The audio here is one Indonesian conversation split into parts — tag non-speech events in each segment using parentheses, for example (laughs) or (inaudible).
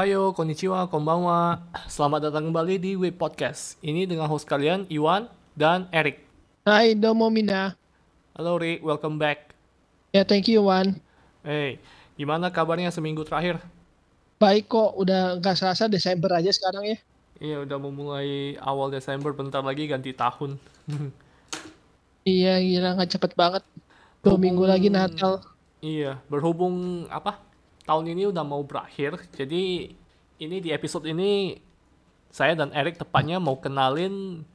Ohayo, konnichiwa, konbanwa. Selamat datang kembali di Web Podcast. Ini dengan host kalian, Iwan dan Eric. Hai, domo mina. Halo Rick, welcome back. Ya, thank you, Wan. Hey, gimana kabarnya seminggu terakhir? Baik kok, udah nggak serasa Desember aja sekarang ya. Iya, udah memulai awal Desember, bentar lagi ganti tahun. (laughs) Iya, gila nggak cepet banget. Dua minggu lagi Natal. Iya, berhubung apa? Tahun ini udah mau berakhir, jadi ini di episode ini saya dan Eric tepatnya mau kenalin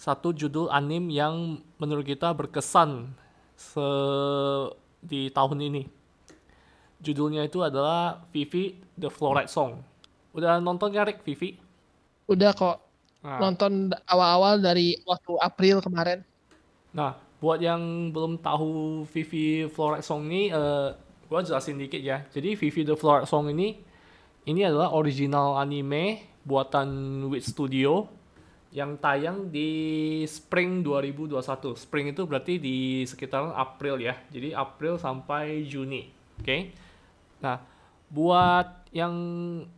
satu judul anim yang menurut kita berkesan se di tahun ini. Judulnya itu adalah Vivi The Fluoride Song. Udah nonton ya Rick Vivi? Udah kok Nah, nonton awal-awal dari waktu April kemarin. Nah, buat yang belum tahu Vivi Fluoride Song ini, eh gua jelasin dikit ya. Jadi Vivi the Fluoride Song ini, ini adalah original anime buatan Wit Studio yang tayang di Spring 2021. Spring itu berarti di sekitaran April ya. Jadi April sampai Juni. Oke. Nah, buat yang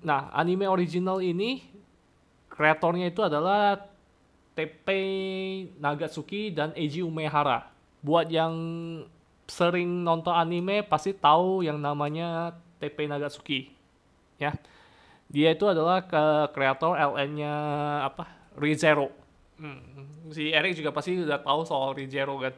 nah anime original ini kreatornya itu adalah TP Nagatsuki dan Eiji Umehara. Buat yang sering nonton anime pasti tahu yang namanya TP Nagatsuki. Ya. Dia itu adalah ke kreator LN-nya apa? ReZero. Hmm. Si Eric juga pasti udah tahu soal ReZero kan.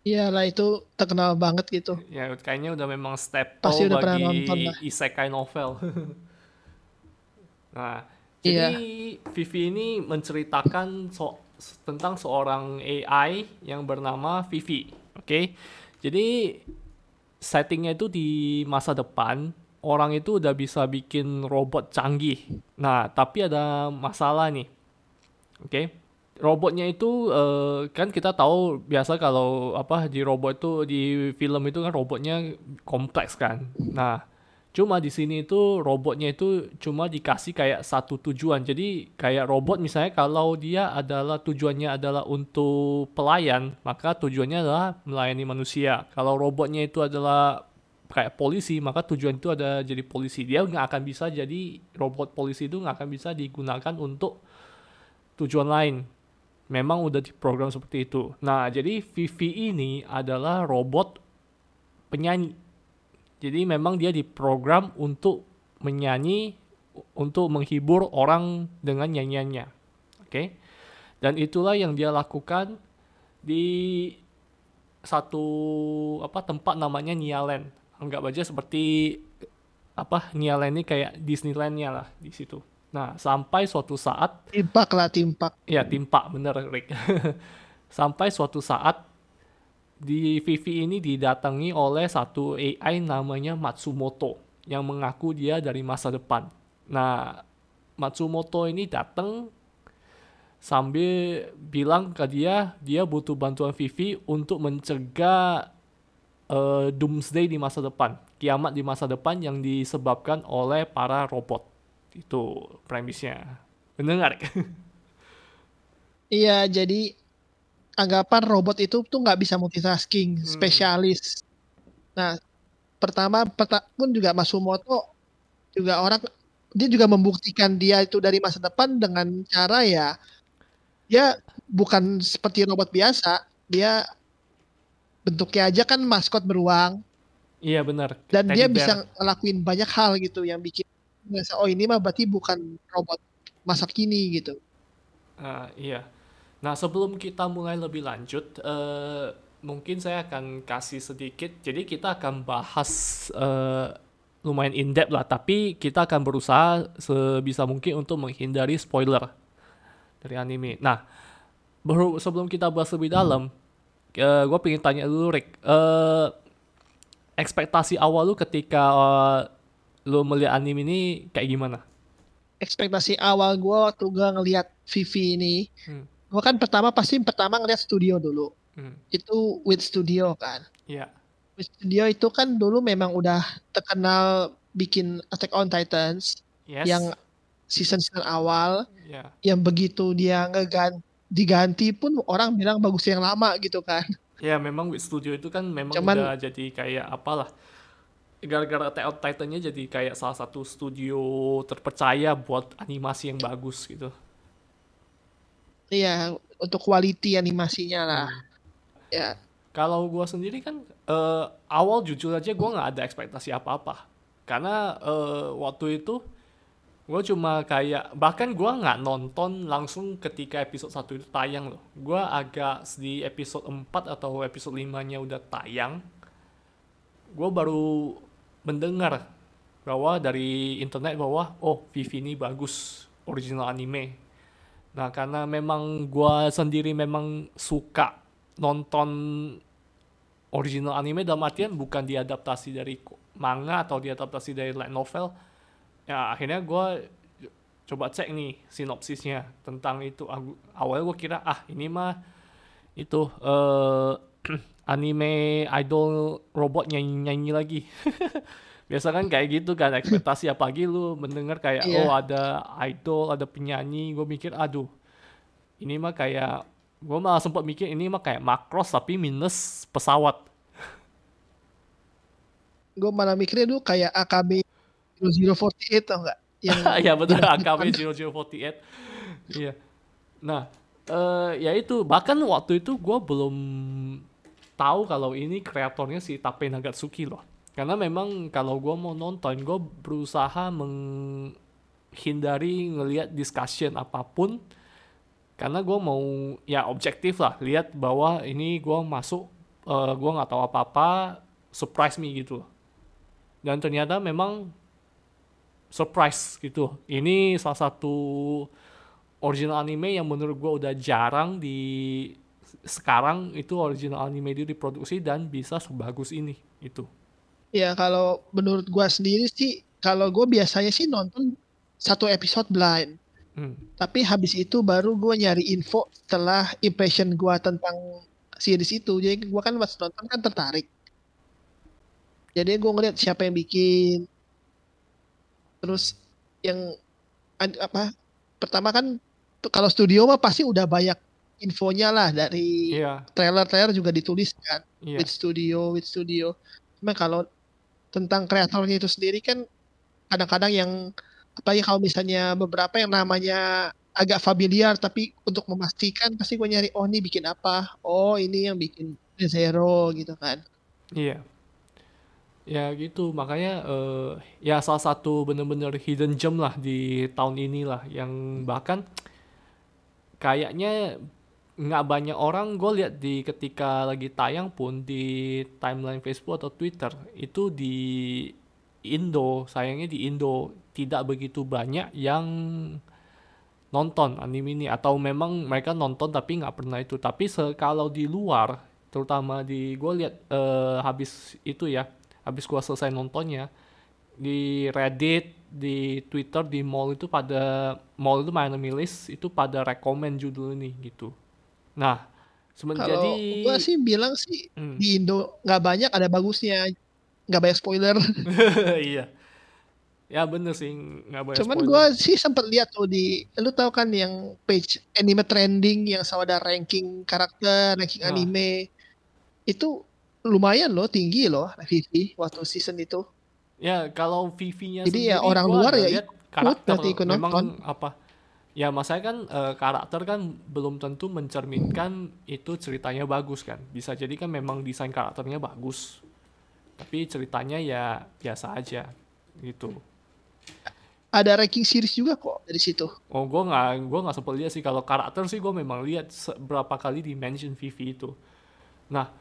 Iyalah itu terkenal banget gitu. Ya, kayaknya udah memang step Pasti udah bagi nonton lah. isekai novel. (laughs) nah, Iya. jadi Vivi ini menceritakan so tentang seorang AI yang bernama Vivi. Oke. Jadi settingnya itu di masa depan orang itu udah bisa bikin robot canggih. Nah, tapi ada masalah nih. Oke. Robotnya itu eh, kan kita tahu biasa kalau apa di robot itu di film itu kan robotnya kompleks kan. Nah, cuma di sini itu robotnya itu cuma dikasih kayak satu tujuan. Jadi kayak robot misalnya kalau dia adalah tujuannya adalah untuk pelayan, maka tujuannya adalah melayani manusia. Kalau robotnya itu adalah kayak polisi, maka tujuan itu ada jadi polisi. Dia nggak akan bisa jadi robot polisi itu nggak akan bisa digunakan untuk tujuan lain. Memang udah diprogram seperti itu. Nah, jadi Vivi ini adalah robot penyanyi. Jadi memang dia diprogram untuk menyanyi, untuk menghibur orang dengan nyanyiannya. Oke. Dan itulah yang dia lakukan di satu apa tempat namanya Nialand. Anggap aja seperti apa Nialand ini kayak Disneyland-nya lah di situ. Nah, sampai suatu saat Timpak lah, timpak. Ya, timpak bener, Rick. (laughs) Sampai suatu saat di Vivi ini didatangi oleh satu AI namanya Matsumoto yang mengaku dia dari masa depan. Nah, Matsumoto ini datang sambil bilang ke dia dia butuh bantuan Vivi untuk mencegah eh, doomsday di masa depan, kiamat di masa depan yang disebabkan oleh para robot. Itu premisnya. Rick? (laughs) Iya, jadi anggapan robot itu tuh nggak bisa multitasking, Hmm. spesialis. Nah, pertama peta, pun juga Masumoto juga orang dia juga membuktikan dia itu dari masa depan dengan cara ya dia bukan seperti robot biasa, dia bentuknya aja kan maskot beruang Iya benar. dan Teddy dia bear. bisa ngelakuin banyak hal gitu yang bikin ngerasa, oh ini mah berarti bukan robot masa kini gitu. Ah, iya. Nah sebelum kita mulai lebih lanjut, eh, mungkin saya akan kasih sedikit. Jadi kita akan bahas eh, lumayan in depth lah, tapi kita akan berusaha sebisa mungkin untuk menghindari spoiler dari anime. Nah baru sebelum kita bahas lebih dalam, gue pengen tanya dulu Rick, eh, ekspektasi awal lu ketika eh, lu melihat anime ini kayak gimana? ekspektasi awal gue waktu gue ngelihat Vivi ini, Hmm. Gue kan pertama pasti pertama ngeliat studio dulu. Hmm, Itu with studio kan. Iya. With studio itu kan dulu memang udah terkenal bikin Attack on Titans Yes. yang season-season awal, Iya. yang begitu dia ngegan diganti pun orang bilang bagus yang lama gitu kan. Ya memang Wit Studio itu kan memang Cuman- udah jadi kayak apalah gara-gara Attack on Titan-nya jadi kayak salah satu studio terpercaya buat animasi yang bagus gitu. Iya, untuk quality animasinya lah. Ya, Kalau gua sendiri kan eh, awal jujur aja gua nggak ada ekspektasi apa-apa. Karena eh, waktu itu gue cuma kayak bahkan gua nggak nonton langsung ketika episode 1 itu tayang loh. Gua agak di episode 4 atau episode 5-nya udah tayang. Gue baru mendengar bahwa dari internet bahwa oh Vivi ini bagus original anime. Nah karena memang gua sendiri memang suka nonton original anime dalam artian bukan diadaptasi dari manga atau diadaptasi dari light novel. Ya akhirnya gua coba cek nih sinopsisnya tentang itu. Awalnya gue kira ah ini mah itu eh (clears throat) anime idol robot nyanyi-nyanyi lagi. (laughs) Biasa kan kayak gitu kan ekspektasi apalagi lu mendengar kayak Iya. oh ada idol, ada penyanyi, gue mikir aduh ini mah kayak gue malah sempat mikir ini mah kayak Macross tapi minus pesawat. gue malah mikirnya dulu kayak AKB 0048 tau nggak? Yang (laughs) ya betul AKB 0048. Iya. Nah, eh ya itu bahkan waktu itu gue belum tahu kalau ini kreatornya si Tape Nagatsuki loh. Karena memang kalau gue mau nonton, gue berusaha menghindari ngelihat discussion apa pun. Karena gue mau ya objektif lah, lihat bahwa ini gue masuk, eh gue nggak tahu apa-apa, surprise me gitu. Dan ternyata memang surprise gitu. Ini salah satu original anime yang menurut gue udah jarang di sekarang itu original anime itu diproduksi dan bisa sebagus ini itu. ya kalau menurut gue sendiri sih, kalau gue biasanya sih nonton satu episode blind. Hmm. Tapi habis itu baru gue nyari info setelah impression gue tentang series itu. Jadi gue kan pas nonton kan tertarik. Jadi gue ngeliat siapa yang bikin. Terus yang apa? Pertama kan kalau studio mah pasti udah banyak infonya lah dari Iya, trailer-trailer juga ditulis kan. iya, With studio, with studio. Cuma kalau tentang kreatornya itu sendiri kan kadang-kadang yang apalagi kalau misalnya beberapa yang namanya agak familiar tapi untuk memastikan pasti gue nyari oh ini bikin apa oh ini yang bikin Zero gitu kan iya. Ya gitu, makanya eh, ya salah satu bener-bener hidden gem lah di tahun ini lah yang bahkan kayaknya nggak banyak orang gue lihat di ketika lagi tayang pun di timeline Facebook atau Twitter itu di Indo sayangnya di Indo tidak begitu banyak yang nonton anime ini. Atau memang mereka nonton tapi nggak pernah itu. Tapi kalau di luar terutama di gue lihat eh, habis itu ya habis gua selesai nontonnya di Reddit di Twitter di mall itu pada mall itu main list itu pada rekomen judul ini gitu nah semenjak kalau jadi gue sih bilang sih Hmm. di Indo nggak banyak ada bagusnya. Nggak banyak spoiler. (laughs) Iya. Ya bener sih nggak banyak cuman gue sih sempat lihat tuh di lu tahu kan yang page anime trending yang selalu ada ranking karakter ranking Nah. anime. Itu lumayan loh tinggi loh Vivi waktu season itu. Ya kalau VV-nya Jadi ya sendiri orang gua luar ya lihat ikut karakter berarti ikut memang nonton. apa ya masanya kan eh, karakter kan belum tentu mencerminkan itu ceritanya bagus kan. Bisa jadi kan memang desain karakternya bagus tapi ceritanya ya biasa aja gitu. Ada ranking series juga kok dari situ? Oh gue nggak gue nggak sempat lihat sih. Kalau karakter sih gue memang lihat berapa kali di mention VV itu. Nah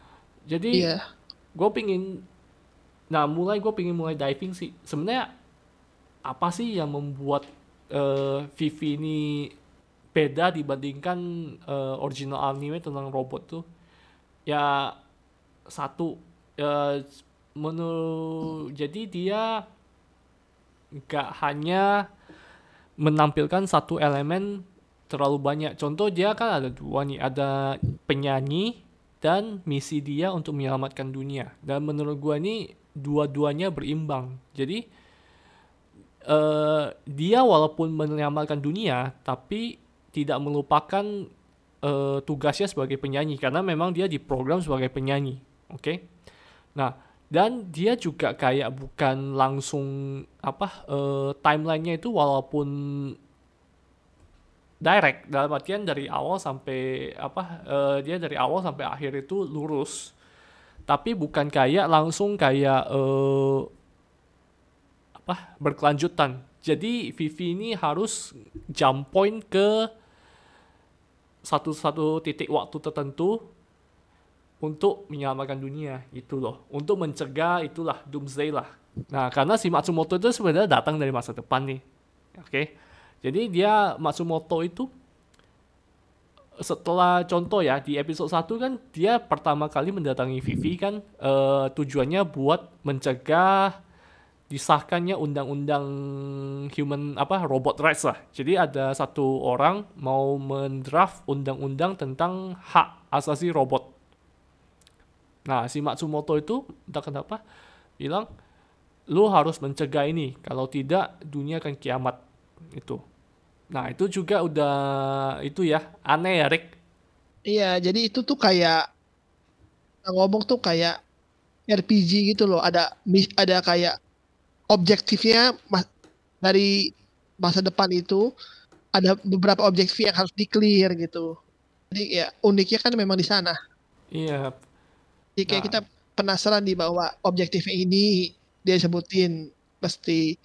jadi iya. gue pingin nah mulai gue pingin mulai diving sih. Sebenarnya apa sih yang membuat eh, Vivi ini beda dibandingkan eh, original anime tentang robot tuh ya satu eh, menurut jadi dia nggak hanya menampilkan satu elemen terlalu banyak contoh dia kan ada dua nih ada penyanyi dan misi dia untuk menyelamatkan dunia. Dan menurut gua ini dua-duanya berimbang. Jadi eh dia walaupun menyelamatkan dunia, tapi tidak melupakan eh, tugasnya sebagai penyanyi karena memang dia diprogram sebagai penyanyi. Oke. Nah, dan dia juga kayak bukan langsung apa uh, timelinenya itu walaupun direct dalam artian dari awal sampai apa uh, dia dari awal sampai akhir itu lurus tapi bukan kayak langsung kayak uh, apa berkelanjutan. Jadi Vivi ini harus jump point ke satu-satu titik waktu tertentu untuk menyelamatkan dunia itu loh. Untuk mencegah itulah doomsday lah. Nah karena si Matsumoto itu sebenarnya datang dari masa depan nih oke? Okay? jadi dia Matsumoto itu setelah contoh ya di episode 1 kan dia pertama kali mendatangi Vivi kan uh, tujuannya buat mencegah disahkannya undang-undang human apa robot rights lah. Jadi ada satu orang mau mendraft undang-undang tentang hak asasi robot. Nah, si Matsumoto itu entah kenapa bilang lu harus mencegah ini, kalau tidak dunia akan kiamat itu. Nah, itu juga udah itu ya aneh ya, Rick. Iya, jadi itu tuh kayak ngomong tuh kayak RPG gitu loh. Ada ada kayak objektifnya dari masa depan itu ada beberapa objektif yang harus di clear gitu. Jadi ya uniknya kan memang di sana. Iya, jadi kayak nah. kita penasaran di bahwa objektifnya ini dia sebutin pasti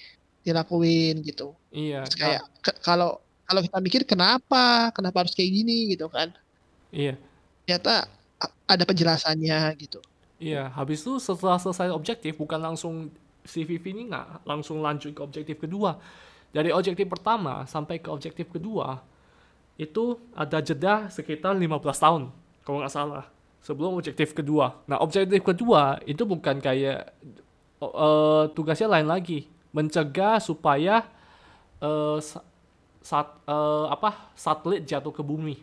dilakuin gitu. Iya. Terus kayak nah. kalau kalau kita mikir kenapa, kenapa harus kayak gini gitu kan? Iya. Ternyata ada penjelasannya gitu. Iya, habis itu setelah selesai objektif bukan langsung CVV ini nggak langsung lanjut ke objektif kedua. Dari objektif pertama sampai ke objektif kedua itu ada jeda sekitar 15 tahun kalau nggak salah sebelum objektif kedua. Nah, objektif kedua itu bukan kayak uh, tugasnya lain lagi, mencegah supaya uh, sat, uh, apa satelit jatuh ke bumi.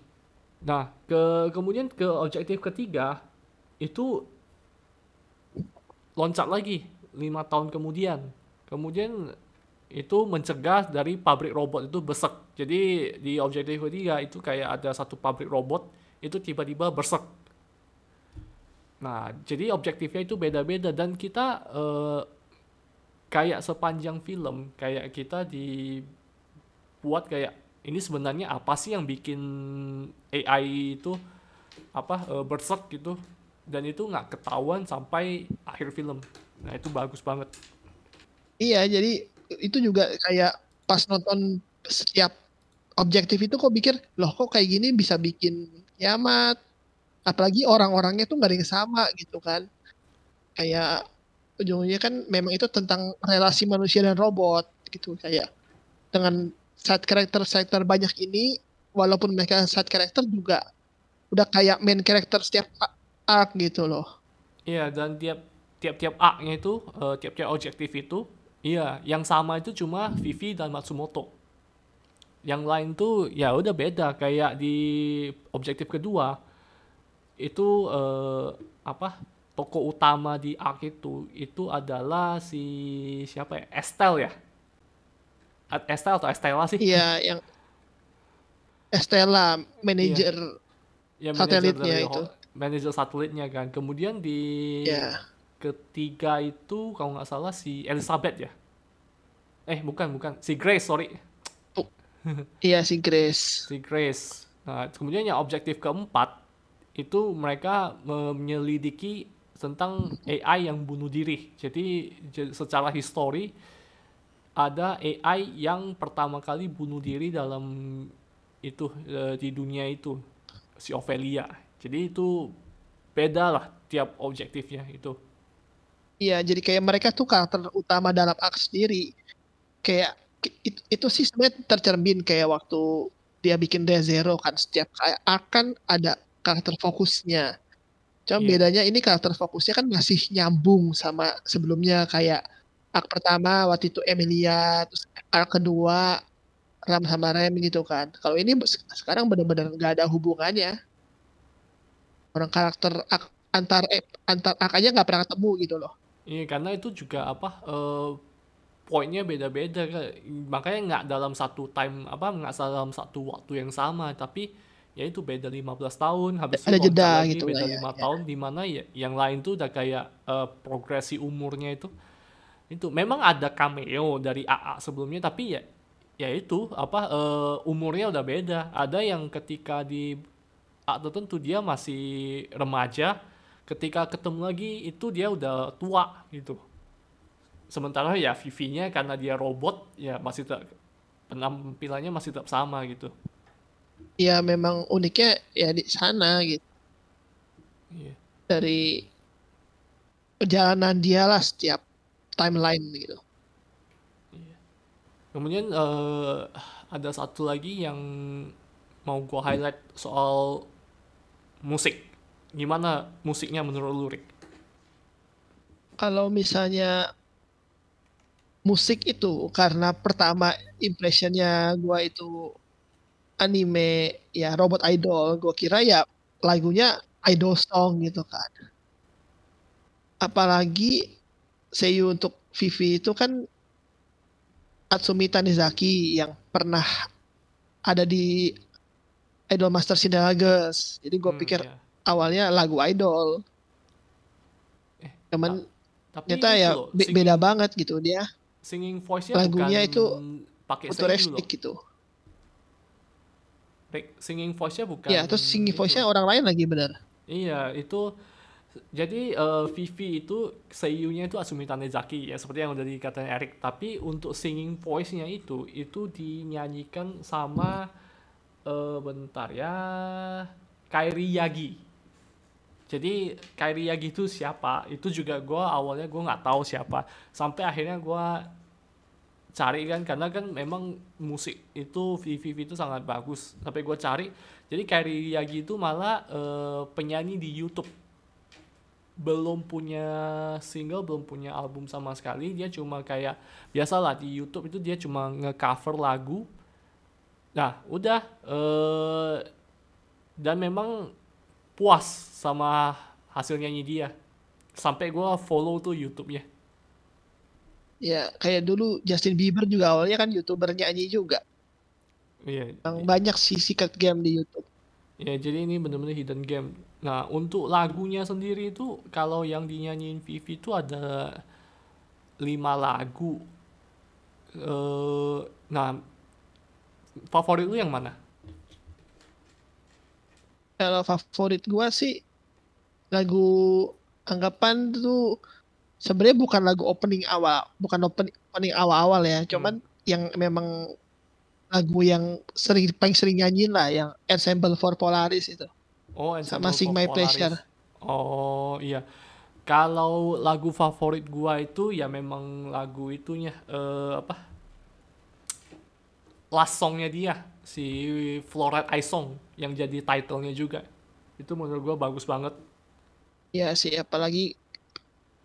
Nah, ke kemudian ke objektif ketiga itu loncat lagi lima tahun kemudian. Kemudian itu mencegah dari pabrik robot itu besek. Jadi di objektif ketiga itu kayak ada satu pabrik robot itu tiba-tiba besek Nah, jadi objektifnya itu beda-beda dan kita uh, kayak sepanjang film kayak kita dibuat kayak ini sebenarnya apa sih yang bikin AI itu apa uh, berserk gitu dan itu nggak ketahuan sampai akhir film. Nah, itu bagus banget. Iya, jadi itu juga kayak pas nonton setiap objektif itu kok pikir, loh kok kayak gini bisa bikin kiamat, apalagi orang-orangnya tuh nggak ada yang sama gitu kan. Kayak ujungnya kan memang itu tentang relasi manusia dan robot gitu kayak dengan side character side banyak ini walaupun mereka side character juga udah kayak main character setiap arc gitu loh. Iya dan tiap tiap-tiap arc-nya itu uh, tiap-tiap objektif itu iya yang sama itu cuma Vivi dan Matsumoto. Yang lain tuh ya udah beda kayak di objektif kedua itu uh, apa toko utama di Ark itu itu adalah si siapa ya? Estelle ya? Estelle atau Estella sih? Iya yang Estella manajer iya. ya, satelitnya itu. Manajer satelitnya kan. Kemudian di yeah. Ketiga itu kalau nggak salah si Elizabeth ya eh bukan bukan si Grace sorry oh. iya si Grace si Grace nah kemudian yang objektif keempat itu mereka menyelidiki tentang AI yang bunuh diri. Jadi secara histori ada AI yang pertama kali bunuh diri dalam itu e, di dunia itu si Ophelia. Jadi itu beda lah tiap objektifnya itu. Iya, jadi kayak mereka tuh karakter utama dalam Ark sendiri. Kayak itu, itu sih sebenarnya tercermin kayak waktu dia bikin Zero kan setiap kayak akan ada karakter fokusnya. Cuma yeah. bedanya ini karakter fokusnya kan masih nyambung sama sebelumnya kayak arc pertama waktu itu Emilia, terus arc kedua Ram sama Rem gitu kan. Kalau ini sekarang benar-benar nggak ada hubungannya. Orang karakter arc, antar eh, antar arc aja nggak pernah ketemu gitu loh. Iya karena itu juga apa uh, poinnya beda-beda kan. Makanya nggak dalam satu time apa nggak dalam satu waktu yang sama tapi ya itu beda 15 tahun habis Ada itu jeda lagi gitu beda ya, lima ya. tahun di mana ya yang lain tuh udah kayak eh, progresi umurnya itu itu memang ada cameo dari AA sebelumnya tapi ya ya itu apa eh, umurnya udah beda ada yang ketika di A tertentu dia masih remaja ketika ketemu lagi itu dia udah tua gitu sementara ya Vivi-nya karena dia robot ya masih tetap penampilannya masih tetap sama gitu Ya memang uniknya ya di sana gitu. Iya. Dari perjalanan dia lah setiap timeline gitu. Kemudian eh, ada satu lagi yang mau gua highlight soal musik. Gimana musiknya menurut lu, Rick? Kalau misalnya musik itu karena pertama impressionnya gua itu anime ya robot idol, gua kira ya lagunya idol song gitu kan. Apalagi seiyu untuk Vivi itu kan Atsumi Tanizaki yang pernah ada di Idol Master Cinderella Girls. Jadi gue Hmm, pikir ya. Awalnya lagu idol. Eh, Cuman Tapi ternyata itu ya loh, be- sing- beda banget gitu dia singing voice-nya lagunya bukan itu pakai loh. futuristik gitu. Singing voice-nya bukan Ya, terus singing voice-nya orang lain lagi bener. Iya, itu jadi eh, Vivi itu seiyunya itu Asumi Tanezaki ya seperti yang udah dikatain Eric. Tapi untuk singing voice-nya itu itu dinyanyikan sama eh, bentar ya Kairi Yagi. Jadi Kairi Yagi itu siapa? Itu juga gua awalnya gua nggak tahu siapa. Sampai akhirnya gua cari kan karena kan memang musik itu Vivi itu sangat bagus. Sampai gua cari jadi Kairi Yagi itu malah eh, penyanyi di YouTube. Belum punya single, belum punya album sama sekali. Dia cuma kayak biasalah di YouTube itu dia cuma nge-cover lagu. Nah, udah eh dan memang puas sama hasil nyanyi dia. Sampai gua follow tuh YouTube-nya. Ya, kayak dulu Justin Bieber juga awalnya kan YouTuber nyanyi juga. Iya. Yang banyak sih secret game di YouTube. Ya, jadi ini bener-bener hidden game. Nah, untuk lagunya sendiri itu kalau yang dinyanyiin Vivi itu ada lima lagu. Eh, nah, favorit lu yang mana? Kalau favorit gua sih lagu anggapan tuh sebenarnya bukan lagu opening awal, bukan opening, opening awal-awal ya, cuman yang memang lagu yang sering paling sering nyanyiin lah yang Ensemble for Polaris itu. Oh, Sama Sing My Polaris. Pleasure. Oh, iya. Kalau lagu favorit gua itu ya memang lagu itunya eh apa? Last songnya dia si Eye Song yang jadi titlenya juga. Itu menurut gua bagus banget. Ya sih, apalagi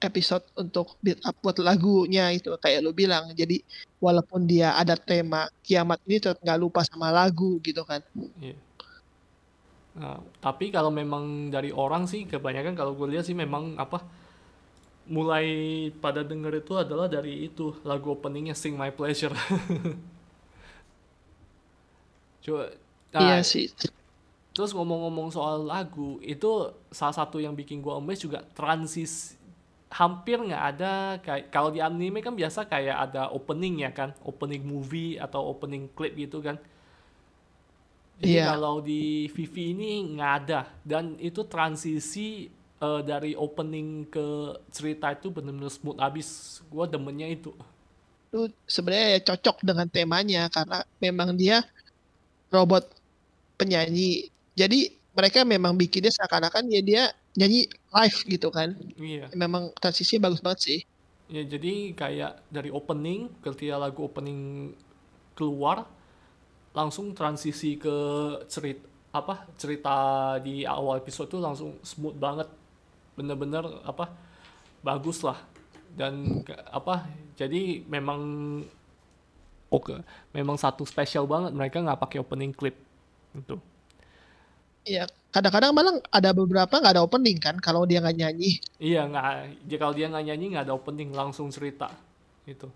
episode untuk build up buat lagunya itu kayak lu bilang. Jadi walaupun dia ada tema kiamat ini tetap nggak lupa sama lagu gitu kan. Iya. Nah, tapi kalau memang dari orang sih kebanyakan kalau gue lihat sih memang apa mulai pada denger itu adalah dari itu lagu openingnya Sing My Pleasure. (laughs) Coba, Iya nah, sih. Terus ngomong-ngomong soal lagu itu salah satu yang bikin gue amazed juga transis hampir nggak ada kayak kalau di anime kan biasa kayak ada opening ya kan opening movie atau opening clip gitu kan jadi Iya. kalau di Vivi ini nggak ada dan itu transisi eh, dari opening ke cerita itu benar-benar smooth abis gue demennya itu Itu sebenarnya ya cocok dengan temanya karena memang dia robot penyanyi. Jadi mereka memang bikinnya seakan-akan ya dia nyanyi live gitu kan. iya Memang transisi bagus banget sih. Ya jadi kayak dari opening ketika lagu opening keluar langsung transisi ke cerita apa cerita di awal episode tuh langsung smooth banget bener-bener apa bagus lah dan apa jadi memang oke memang satu spesial banget mereka nggak pakai opening clip itu Ya kadang-kadang malah ada beberapa nggak ada opening kan kalau dia nggak nyanyi. iya nggak kalau dia nggak nyanyi nggak ada opening langsung cerita itu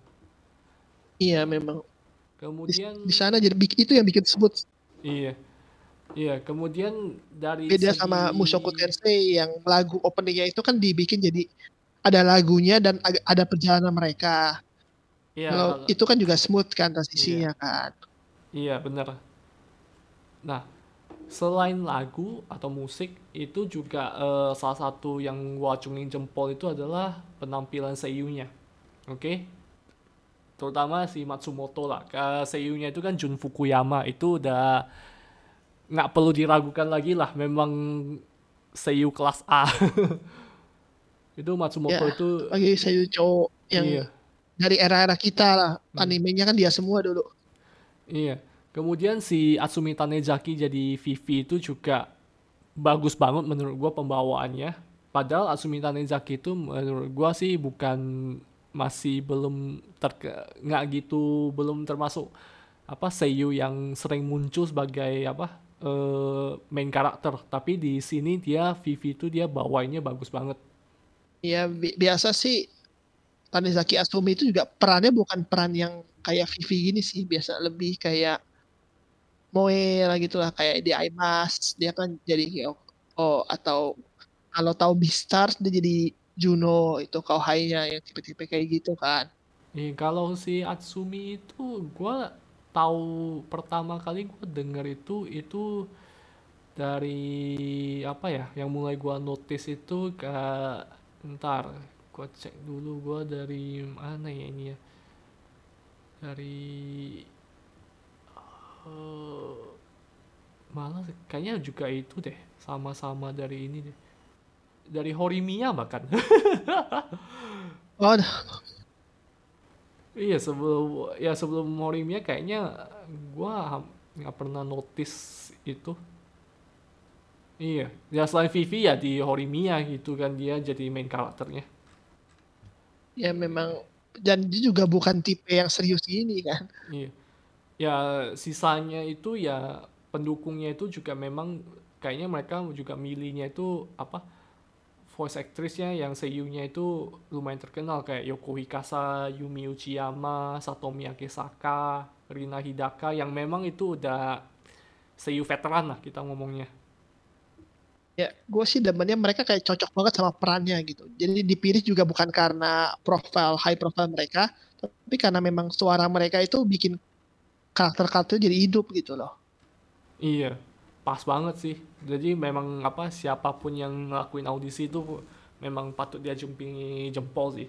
Iya memang di, kemudian di sana jadi itu yang bikin smooth. Iya. Iya, kemudian dari Beda segi sama Mushoku Tensei yang lagu openingnya itu kan dibikin jadi ada lagunya dan ada perjalanan mereka. Iya, Kalau itu kan juga smooth kan transisinya kan. Iya bener. Nah, selain lagu atau musik itu juga eh, salah satu yang gua acungin jempol itu adalah penampilan seiyunya. Oke? Terutama si Matsumoto lah. Ke seiyunya itu kan Jun Fukuyama itu udah nggak perlu diragukan lagi lah. Memang seiyu kelas A. (laughs) itu Matsumoto Ya, itu Bagi saya cowok yang iya. dari era-era kita lah, Hmm. animenya kan dia semua dulu. Iya. Kemudian si Atsumi Tanezaki jadi Vivi itu juga bagus banget menurut gua pembawaannya. Padahal Atsumi Tanezaki itu menurut gua sih bukan masih belum nggak gitu belum termasuk apa seiyu yang sering muncul sebagai apa eh, main karakter. Tapi di sini dia Vivi itu dia bawainnya bagus banget. Ya bi- biasa sih Tanizaki Asumi itu juga perannya bukan peran yang kayak Vivi gini sih, biasa lebih kayak Moe lah gitu lah kayak di IMAS dia kan jadi oh atau kalau tahu Beastars dia jadi Juno itu Kauhai-nya yang tipe-tipe kayak gitu kan. Eh, kalau si Atsumi itu gua tahu pertama kali gua denger itu itu dari apa ya yang mulai gua notice itu ke ntar gua cek dulu gua dari mana ya ini ya dari eh, malah kayaknya juga itu deh sama-sama dari ini deh dari Horimiya bahkan Oh, Iya sebelum ya sebelum Horimiya kayaknya gua nggak pernah notice itu. Iya, ya selain Vivi ya di Horimiya gitu kan dia jadi main karakternya. ya memang dan dia juga bukan tipe yang serius gini kan. Iya. Ya sisanya itu ya pendukungnya itu juga memang kayaknya mereka juga milihnya itu apa voice actressnya yang seiyunya itu lumayan terkenal kayak Yoko Hikasa, Yumi Uchiyama, Satomi Akesaka, Rina Hidaka yang memang itu udah seiyu veteran lah kita ngomongnya. Ya, gue sih demennya mereka kayak cocok banget sama perannya gitu. Jadi dipilih juga bukan karena profile high profile mereka, tapi karena memang suara mereka itu bikin karakter-karakter jadi hidup gitu loh. Iya, pas banget sih. Jadi memang apa siapa pun yang ngelakuin audisi itu memang patut dia jumpingi jempol sih.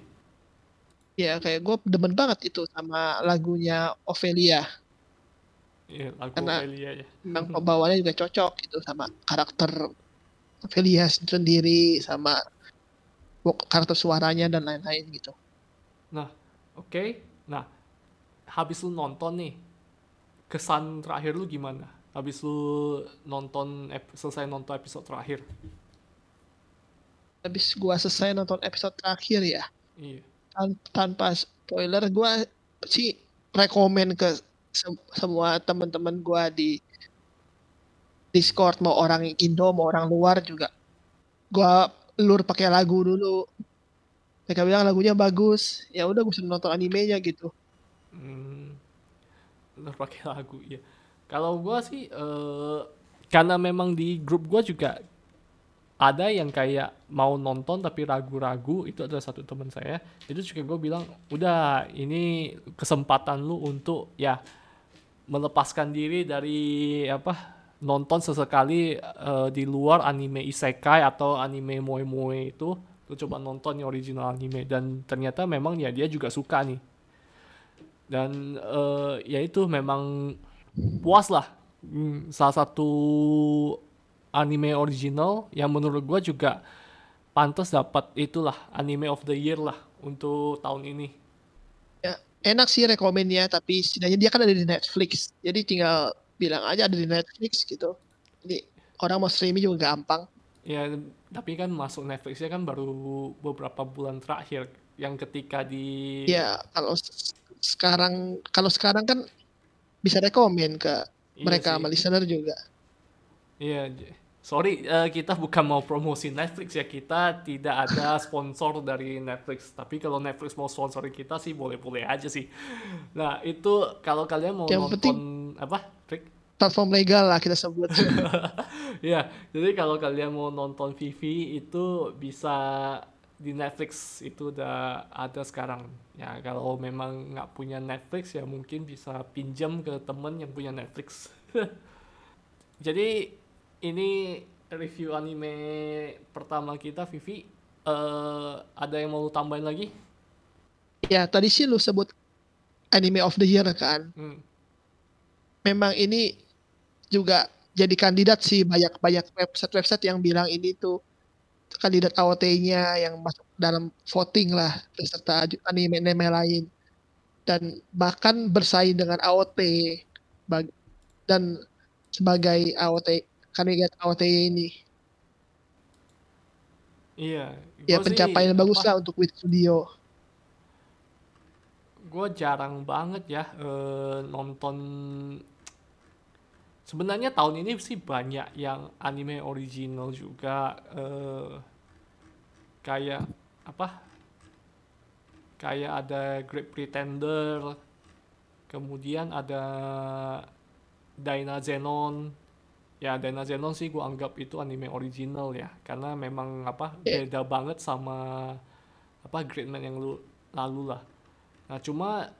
Ya kayak gue demen banget itu sama lagunya Ophelia. Iya, lagu Karena- Ophelia ya. Memang (laughs) pembawaannya juga cocok gitu sama karakter Ophelia sendiri sama karakter suaranya dan lain-lain gitu. Oke, nah habis lu nonton nih, kesan terakhir lu gimana? Habis lu nonton ep- selesai nonton episode terakhir? Habis gue selesai nonton episode terakhir ya, Iya, tan- tanpa spoiler gue sih rekomen ke se- semua teman-teman gue di Discord mau orang Indo mau orang luar juga. Gue lur pakai lagu dulu. Mereka bilang lagunya bagus. Ya udah gue suruh nonton animenya gitu. Hmm, pakai (laughs) lagu ya. Kalau gua sih eh, karena memang di grup gua juga ada yang kayak mau nonton tapi ragu-ragu itu adalah satu teman saya. Itu juga gue bilang udah ini kesempatan lu untuk ya melepaskan diri dari apa nonton sesekali eh, di luar anime isekai atau anime moe moe itu. Lu coba nonton yang original anime. Dan ternyata memang ya dia juga suka nih dan eh, ya itu memang puas lah. Hmm, salah satu anime original yang menurut gua juga pantas dapat itulah anime of the year lah untuk tahun ini. Ya enak sih rekomennya tapi setidaknya dia kan ada di Netflix. Jadi tinggal bilang aja ada di Netflix gitu. Jadi orang mau streaming juga gampang. Ya tapi kan masuk Netflixnya kan baru beberapa bulan terakhir yang ketika di ya kalau sekarang kalau sekarang kan bisa rekomen ke Iya mereka sih. sama listener juga Iya, sorry eh, kita bukan mau promosi Netflix ya kita tidak ada (laughs) sponsor dari Netflix. Tapi kalau Netflix mau sponsori kita sih boleh-boleh aja sih. Nah itu kalau kalian mau Yang nonton penting- apa, Rick? platform legal lah kita sebut. (laughs) Ya, jadi kalau kalian mau nonton Vivi itu bisa di Netflix itu udah ada sekarang. Ya, kalau memang nggak punya Netflix ya mungkin bisa pinjam ke temen yang punya Netflix. (laughs) Jadi ini review anime pertama kita Vivi. Eh, ada yang mau tambahin lagi? ya tadi sih lu sebut anime of the year kan. Hmm. Memang ini juga jadi kandidat sih banyak-banyak website-website yang bilang ini tuh kandidat AOT-nya yang masuk dalam voting lah beserta anime-anime lain dan bahkan bersaing dengan AOT dan sebagai AOT kandidat AOT ini Iya. ya sih, pencapaian bagus lah untuk Wit Studio Gue jarang banget ya eh, nonton. Sebenarnya tahun ini sih banyak yang anime original juga. eh, kayak apa? Kayak ada Great Pretender. Kemudian ada Daina Zenon. Ya Daina Zenon sih gue anggap itu anime original ya. Karena memang apa beda banget sama apa Great Man yang lu, lalu lah. Nah cuma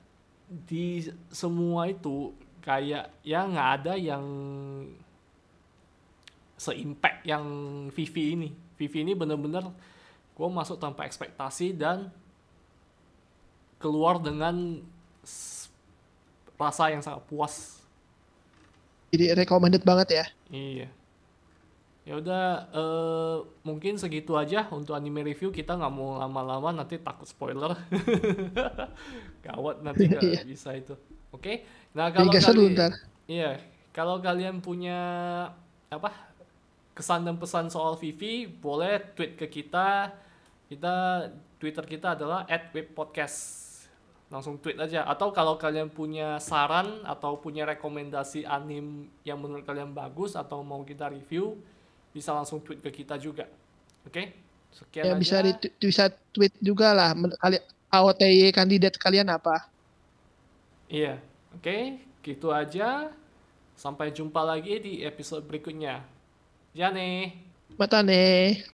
di semua itu kayak ya nggak ada yang se-impact yang Vivi ini. Vivi ini bener-bener gue masuk tanpa ekspektasi dan keluar dengan rasa yang sangat puas. jadi recommended banget ya Iya. Ya udah eh, mungkin segitu aja untuk anime review kita nggak mau lama-lama nanti takut spoiler. (laughs) Gawat nanti nggak (laughs) Iya. bisa itu. Oke. Nah jadi kalau seru kali- ntar Iya, kalau kalian punya apa kesan dan pesan soal Vivi, boleh tweet ke kita. Kita Twitter kita adalah @webpodcast. Langsung tweet aja. Atau kalau kalian punya saran atau punya rekomendasi anim yang menurut kalian bagus atau mau kita review, bisa langsung tweet ke kita juga. Oke? Sekian ya aja. bisa di, bisa tweet juga lah kali AOT kandidat kalian apa Iya. Oke, gitu aja. Sampai jumpa lagi di episode berikutnya. Jane. mata nih